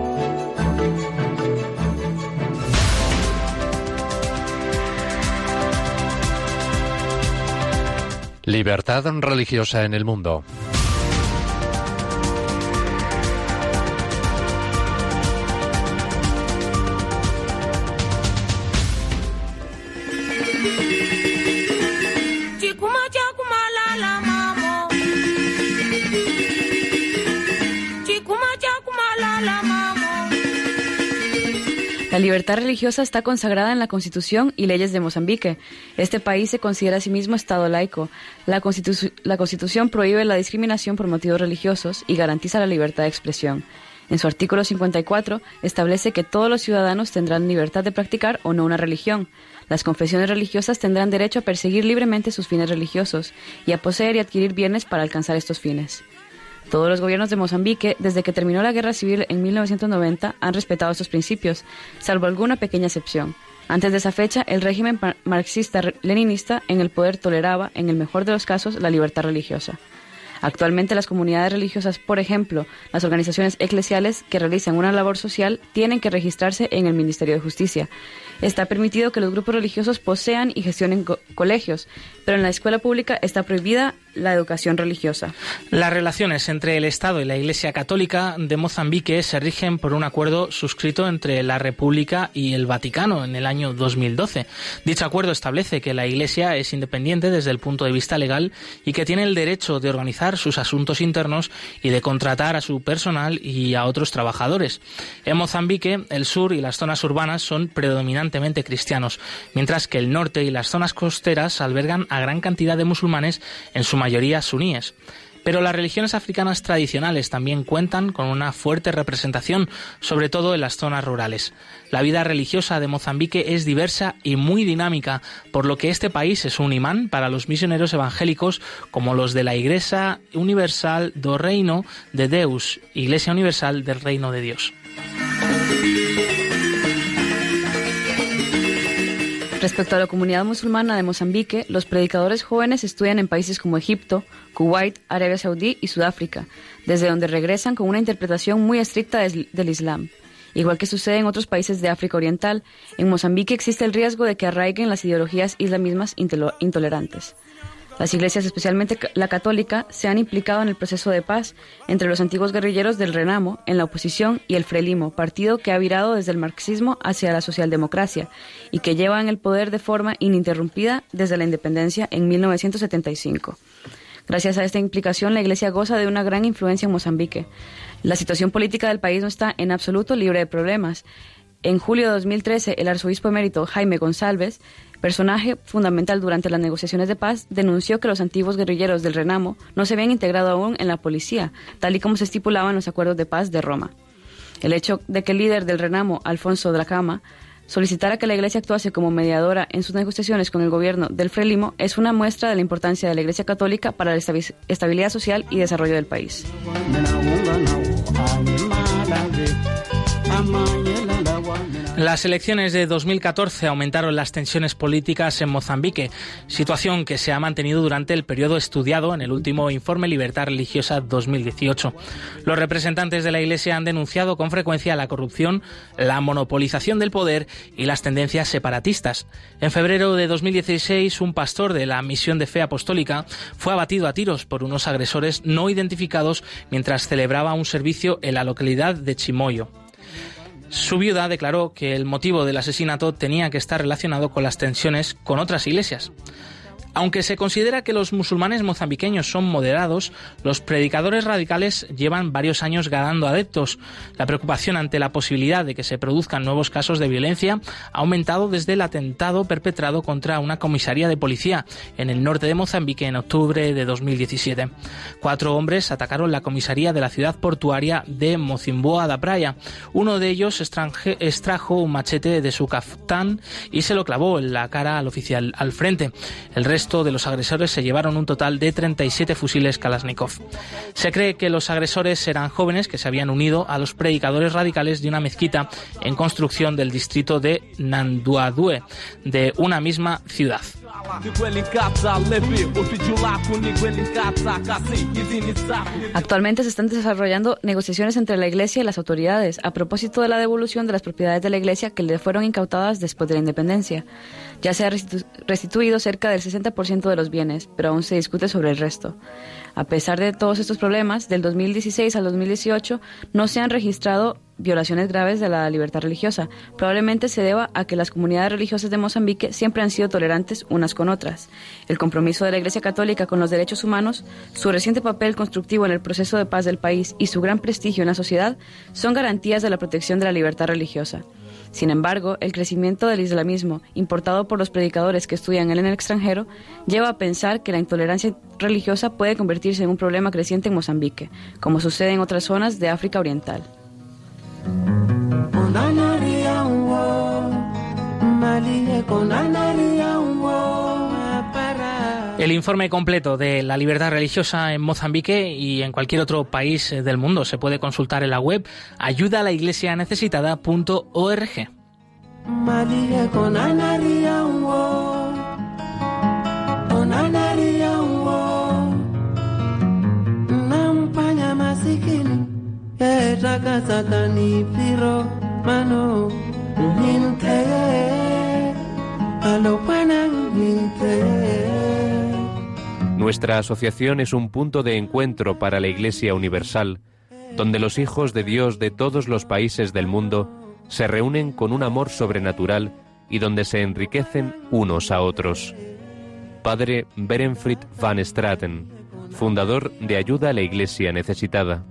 Libertad religiosa en el mundo. Libertad religiosa está consagrada en la Constitución y leyes de Mozambique. Este país se considera a sí mismo Estado laico. La, Constitución prohíbe la discriminación por motivos religiosos y garantiza la libertad de expresión. En su artículo 54 establece que todos los ciudadanos tendrán libertad de practicar o no una religión. Las confesiones religiosas tendrán derecho a perseguir libremente sus fines religiosos y a poseer y adquirir bienes para alcanzar estos fines. Todos los gobiernos de Mozambique, desde que terminó la guerra civil en 1990, han respetado estos principios, salvo alguna pequeña excepción. Antes de esa fecha, el régimen marxista-leninista en el poder toleraba, en el mejor de los casos, la libertad religiosa. Actualmente las comunidades religiosas, por ejemplo, las organizaciones eclesiales que realizan una labor social, tienen que registrarse en el Ministerio de Justicia. Está permitido que los grupos religiosos posean y gestionen colegios, pero en la escuela pública está prohibida la educación religiosa. Las relaciones entre el Estado y la Iglesia Católica de Mozambique se rigen por un acuerdo suscrito entre la República y el Vaticano en el año 2012. Dicho acuerdo establece que la Iglesia es independiente desde el punto de vista legal y que tiene el derecho de organizar sus asuntos internos y de contratar a su personal y a otros trabajadores. En Mozambique, el sur y las zonas urbanas son predominantemente cristianos, mientras que el norte y las zonas costeras albergan a gran cantidad de musulmanes en su mayoría suníes. Pero las religiones africanas tradicionales también cuentan con una fuerte representación, sobre todo en las zonas rurales. La vida religiosa de Mozambique es diversa y muy dinámica, por lo que este país es un imán para los misioneros evangélicos como los de la Iglesia Universal do Reino de Deus, Iglesia Universal del Reino de Dios. Respecto a la comunidad musulmana de Mozambique, los predicadores jóvenes estudian en países como Egipto, Kuwait, Arabia Saudí y Sudáfrica, desde donde regresan con una interpretación muy estricta del Islam. Igual que sucede en otros países de África Oriental, en Mozambique existe el riesgo de que arraiguen las ideologías islamismas intolerantes. Las iglesias, especialmente la católica, se han implicado en el proceso de paz entre los antiguos guerrilleros del Renamo en la oposición y el Frelimo, partido que ha virado desde el marxismo hacia la socialdemocracia y que lleva en el poder de forma ininterrumpida desde la independencia en 1975. Gracias a esta implicación, la Iglesia goza de una gran influencia en Mozambique. La situación política del país no está en absoluto libre de problemas. En julio de 2013, el arzobispo emérito Jaime González personaje fundamental durante las negociaciones de paz, denunció que los antiguos guerrilleros del Renamo no se habían integrado aún en la policía, tal y como se estipulaba en los acuerdos de paz de Roma. El hecho de que el líder del Renamo, Alfonso Dracama, solicitara que la Iglesia actuase como mediadora en sus negociaciones con el gobierno del Frelimo es una muestra de la importancia de la Iglesia Católica para la estabilidad social y desarrollo del país. Las elecciones de 2014 aumentaron las tensiones políticas en Mozambique, situación que se ha mantenido durante el periodo estudiado en el último informe Libertad Religiosa 2018. Los representantes de la Iglesia han denunciado con frecuencia la corrupción, la monopolización del poder y las tendencias separatistas. En febrero de 2016, un pastor de la Misión de Fe Apostólica fue abatido a tiros por unos agresores no identificados mientras celebraba un servicio en la localidad de Chimoyo. Su viuda declaró que el motivo del asesinato tenía que estar relacionado con las tensiones con otras iglesias. Aunque se considera que los musulmanes mozambiqueños son moderados, los predicadores radicales llevan varios años ganando adeptos. La preocupación ante la posibilidad de que se produzcan nuevos casos de violencia ha aumentado desde el atentado perpetrado contra una comisaría de policía en el norte de Mozambique en octubre de 2017. Cuatro hombres atacaron la comisaría de la ciudad portuaria de Mocimboa da Praia. Uno de ellos extrajo un machete de su caftán y se lo clavó en la cara al oficial al frente. El resto de los agresores se llevaron un total de 37 fusiles Kalashnikov. Se cree que los agresores eran jóvenes que se habían unido a los predicadores radicales de una mezquita en construcción del distrito de Nanduadue, de una misma ciudad. Actualmente se están desarrollando negociaciones entre la Iglesia y las autoridades a propósito de la devolución de las propiedades de la Iglesia que le fueron incautadas después de la independencia. Ya se ha restituido cerca del 60% de los bienes, pero aún se discute sobre el resto. A pesar de todos estos problemas, del 2016 al 2018 no se han registrado violaciones graves de la libertad religiosa. Probablemente se deba a que las comunidades religiosas de Mozambique siempre han sido tolerantes unas con otras. El compromiso de la Iglesia Católica con los derechos humanos, su reciente papel constructivo en el proceso de paz del país y su gran prestigio en la sociedad son garantías de la protección de la libertad religiosa. Sin embargo, el crecimiento del islamismo, importado por los predicadores que estudian en el extranjero, lleva a pensar que la intolerancia religiosa puede convertirse en un problema creciente en Mozambique, como sucede en otras zonas de África Oriental. El informe completo de la libertad religiosa en Mozambique y en cualquier otro país eh, del mundo. Se puede consultar en la web ayuda a la iglesia necesitada.org. Nuestra asociación es un punto de encuentro para la Iglesia Universal, donde los hijos de Dios de todos los países del mundo se reúnen con un amor sobrenatural y donde se enriquecen unos a otros. Padre Berenfried van Straten, fundador de Ayuda a la Iglesia Necesitada.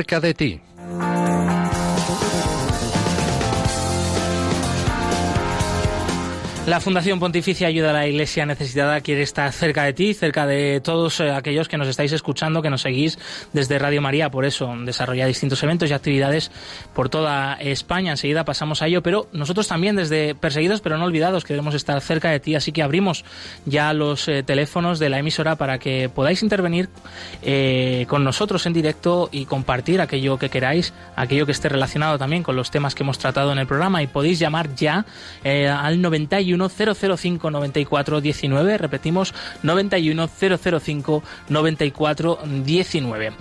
Cerca de ti. La Fundación Pontificia Ayuda a la Iglesia Necesitada quiere estar cerca de ti, cerca de todos eh, aquellos que nos estáis escuchando, que nos seguís desde Radio María. Por eso desarrolla distintos eventos y actividades por toda España. Enseguida pasamos a ello, pero nosotros también desde Perseguidos pero no olvidados queremos estar cerca de ti. Así que abrimos ya los eh, teléfonos de la emisora para que podáis intervenir eh, con nosotros en directo y compartir aquello que queráis, aquello que esté relacionado también con los temas que hemos tratado en el programa. Y podéis llamar ya al 91 005 94 19. Repetimos, 91 005 94 19.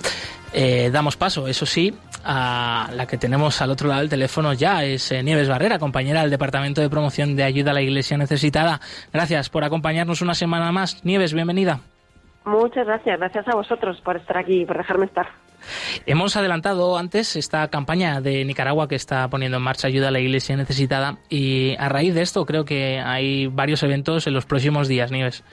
damos paso, eso sí, a la que tenemos al otro lado del teléfono ya, es eh, Nieves Barrera, compañera del Departamento de Promoción de Ayuda a la Iglesia Necesitada. Gracias por acompañarnos una semana más. Nieves, bienvenida. Muchas gracias, gracias a vosotros por estar aquí y por dejarme estar. Hemos adelantado antes esta campaña de Nicaragua que está poniendo en marcha ayuda a la Iglesia necesitada y a raíz de esto creo que hay varios eventos en los próximos días, Nieves.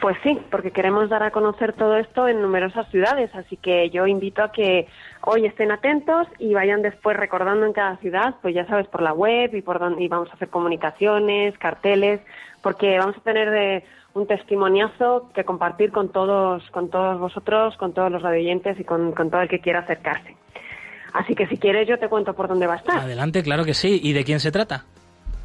Pues sí, porque queremos dar a conocer todo esto en numerosas ciudades, así que yo invito a que hoy estén atentos y vayan después recordando en cada ciudad, pues ya sabes, por la web y por donde y vamos a hacer comunicaciones, carteles, porque vamos a tener de un testimoniazo que compartir con todos, con todos vosotros, con todos los radioyentes y con, todo el que quiera acercarse. Así que si quieres yo te cuento por dónde va a estar. Adelante, claro que sí. ¿Y de quién se trata?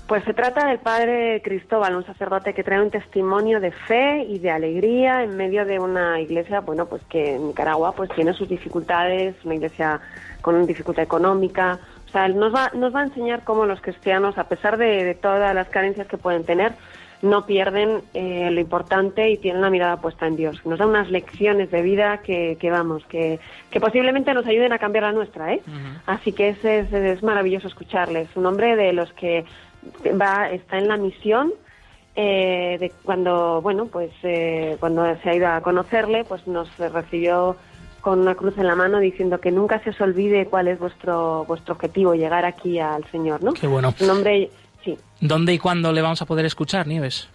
Pues se trata del padre Cristóbal, un sacerdote que trae un testimonio de fe y de alegría en medio de una iglesia, bueno, pues que en Nicaragua pues tiene sus dificultades, una iglesia con una dificultad económica. O sea, él nos va, nos va a enseñar cómo los cristianos, a pesar de todas las carencias que pueden tener, no pierden eh, lo importante y tienen la mirada puesta en Dios. Nos da unas lecciones de vida que, que vamos, que, que, posiblemente nos ayuden a cambiar la nuestra, ¿eh? Así que es, es, maravilloso escucharles. Un hombre de los que va, está en la misión, eh, de cuando, bueno, pues eh, cuando se ha ido a conocerle, pues nos recibió con una cruz en la mano diciendo que nunca se os olvide cuál es vuestro vuestro objetivo, llegar aquí al Señor, ¿no? Qué bueno. Un hombre. ¿Dónde y cuándo le vamos a poder escuchar, Nieves?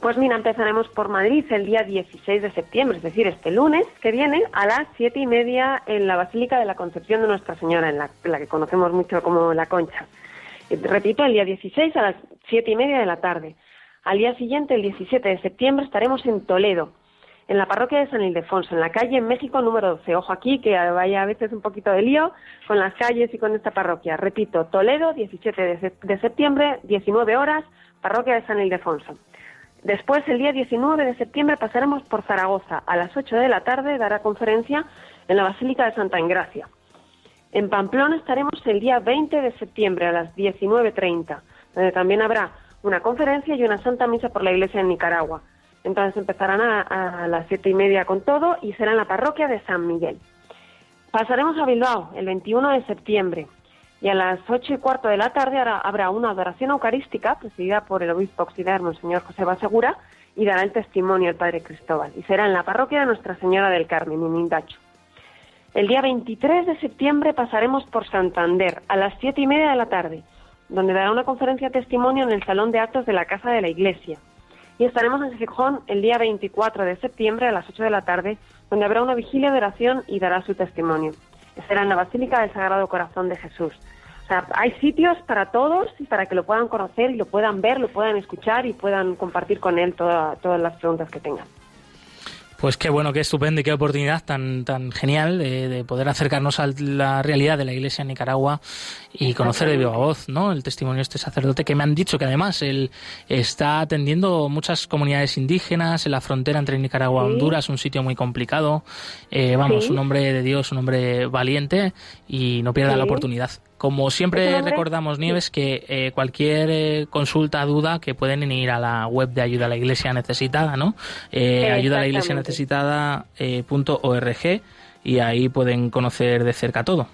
Pues mira, empezaremos por Madrid el día 16 de septiembre, es decir, este lunes que viene a las siete y media en la Basílica de la Concepción de Nuestra Señora, en la, que conocemos mucho como la Concha. Repito, el día 16 a las siete y media de la tarde. Al día siguiente, el 17 de septiembre, estaremos en Toledo, en la parroquia de San Ildefonso, en la calle México número 12. Ojo aquí, que vaya a veces un poquito de lío con las calles y con esta parroquia. Repito, Toledo, 17 de septiembre, 19 horas, parroquia de San Ildefonso. Después, el día 19 de septiembre, pasaremos por Zaragoza. A las 8 de la tarde dará conferencia en la Basílica de Santa Engracia. En Pamplona estaremos el día 20 de septiembre a las 19.30, donde también habrá una conferencia y una santa misa por la Iglesia en Nicaragua. Entonces empezarán a, las siete y media con todo y será en la parroquia de San Miguel. Pasaremos a Bilbao el 21 de septiembre y a las ocho y cuarto de la tarde habrá una adoración eucarística presidida por el obispo auxiliar Monseñor José Basegura y dará el testimonio el Padre Cristóbal. Y será en la parroquia de Nuestra Señora del Carmen, en Indacho. El día 23 de septiembre pasaremos por Santander a las siete y media de la tarde, donde dará una conferencia testimonio en el Salón de Actos de la Casa de la Iglesia y estaremos en Gijón el día 24 de septiembre a las 8 de la tarde, donde habrá una vigilia de oración y dará su testimonio. Será en la Basílica del Sagrado Corazón de Jesús. O sea, hay sitios para todos y para que lo puedan conocer y lo puedan ver, lo puedan escuchar y puedan compartir con él todas las preguntas que tengan. Pues qué bueno, qué estupendo y qué oportunidad tan, tan genial de, poder acercarnos a la realidad de la Iglesia en Nicaragua y conocer de viva voz ¿no? el testimonio de este sacerdote que me han dicho que además él está atendiendo muchas comunidades indígenas en la frontera entre Nicaragua y Honduras, un sitio muy complicado. Eh, vamos, un hombre de Dios, un hombre valiente y no pierda la oportunidad. Como siempre recordamos, Nieves, que eh, cualquier eh, consulta, duda, que pueden ir a la web de Ayuda a la Iglesia Necesitada, ¿no? Eh, ayuda a la Iglesia Necesitada.org y ahí pueden conocer de cerca todo.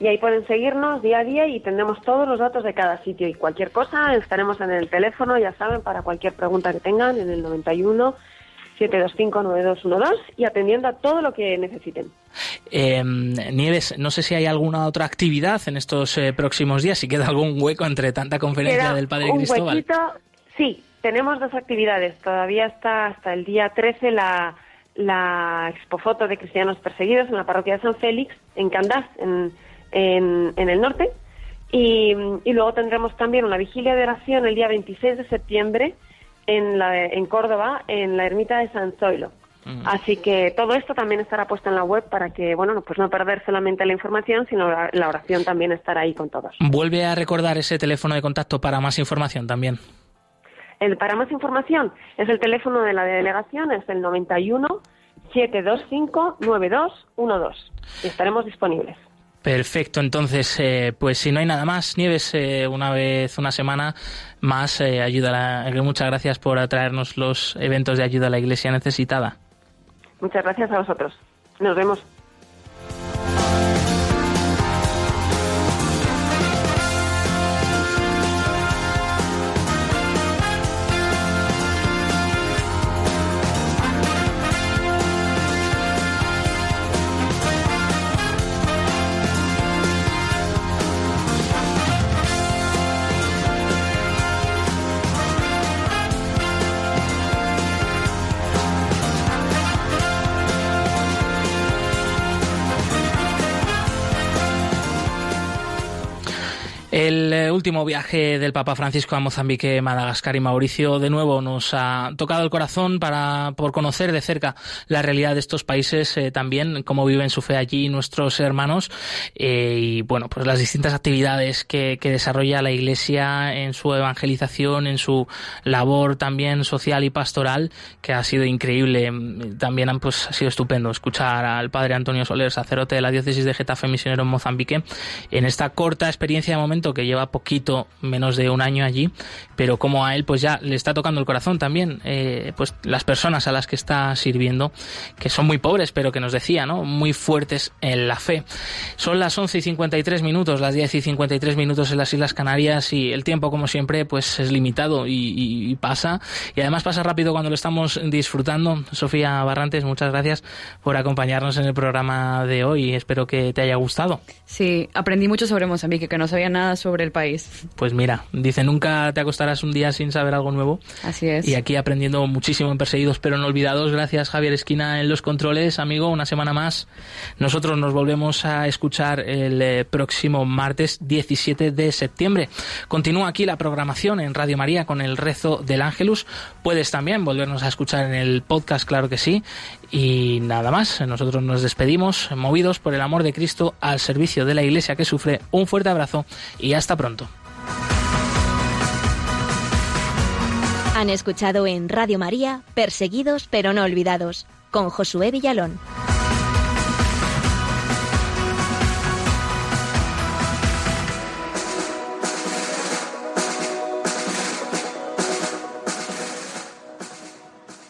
Y ahí pueden seguirnos día a día y tendremos todos los datos de cada sitio. Y cualquier cosa, estaremos en el teléfono, ya saben, para cualquier pregunta que tengan, en el 91 725-9212 y atendiendo a todo lo que necesiten. Em, Nieves, no sé si hay alguna otra actividad en estos eh, próximos días, si queda algún hueco entre tanta conferencia del Padre un Cristóbal. Huequito, sí, tenemos dos actividades. Todavía está hasta el día 13 la, la expofoto de cristianos perseguidos en la parroquia de San Félix, en Candás, en, en, el norte. Y, y luego tendremos también una vigilia de oración el día 26 de septiembre en, la, en Córdoba, en la ermita de San Zoilo. Así que todo esto también estará puesto en la web para que, bueno, pues no perder solamente la información, sino la, oración también estará ahí con todos. Vuelve a recordar ese teléfono de contacto para más información también. El, para más información es el teléfono de la delegación, es el 91 725 9212 y estaremos disponibles. Perfecto, entonces, eh, pues si no hay nada más, Nieves, eh, una vez, una semana más, eh, ayuda a la, muchas gracias por atraernos los eventos de ayuda a la Iglesia necesitada. Muchas gracias a vosotros. Nos vemos. Último viaje del Papa Francisco a Mozambique, Madagascar y Mauricio de nuevo nos ha tocado el corazón para por conocer de cerca la realidad de estos países, eh, también cómo viven su fe allí nuestros hermanos eh, y bueno, pues las distintas actividades que, que, desarrolla la Iglesia en su evangelización, en su labor también social y pastoral, que ha sido increíble. También pues, ha sido estupendo escuchar al Padre Antonio Soler, sacerdote de la diócesis de Getafe, misionero en Mozambique, en esta corta experiencia de momento que lleva poquito, menos de un año allí, pero como a él pues ya le está tocando el corazón también, eh, pues las personas a las que está sirviendo, que son muy pobres, pero que nos decía, ¿no? Muy fuertes en la fe. Son las 11 y 53 minutos, las 10 y 53 minutos en las Islas Canarias y el tiempo, como siempre, pues es limitado y, y pasa. Y además pasa rápido cuando lo estamos disfrutando. Sofía Barrantes, muchas gracias por acompañarnos en el programa de hoy. Espero que te haya gustado. Sí, aprendí mucho sobre Mozambique, que no sabía nada sobre el país. Pues mira, dice, nunca te acostarás un día sin saber algo nuevo. Así es. Y aquí aprendiendo muchísimo en Perseguidos pero no olvidados. Gracias Javier Esquina en los controles, amigo, una semana más. Nosotros nos volvemos a escuchar el eh, próximo martes 17 de septiembre. Continúa aquí la programación en Radio María con el rezo del Ángelus. Puedes también volvernos a escuchar en el podcast, claro que sí. Y nada más, nosotros nos despedimos, movidos por el amor de Cristo al servicio de la Iglesia que sufre. Un fuerte abrazo y hasta pronto. Han escuchado en Radio María Perseguidos pero no olvidados con Josué Villalón.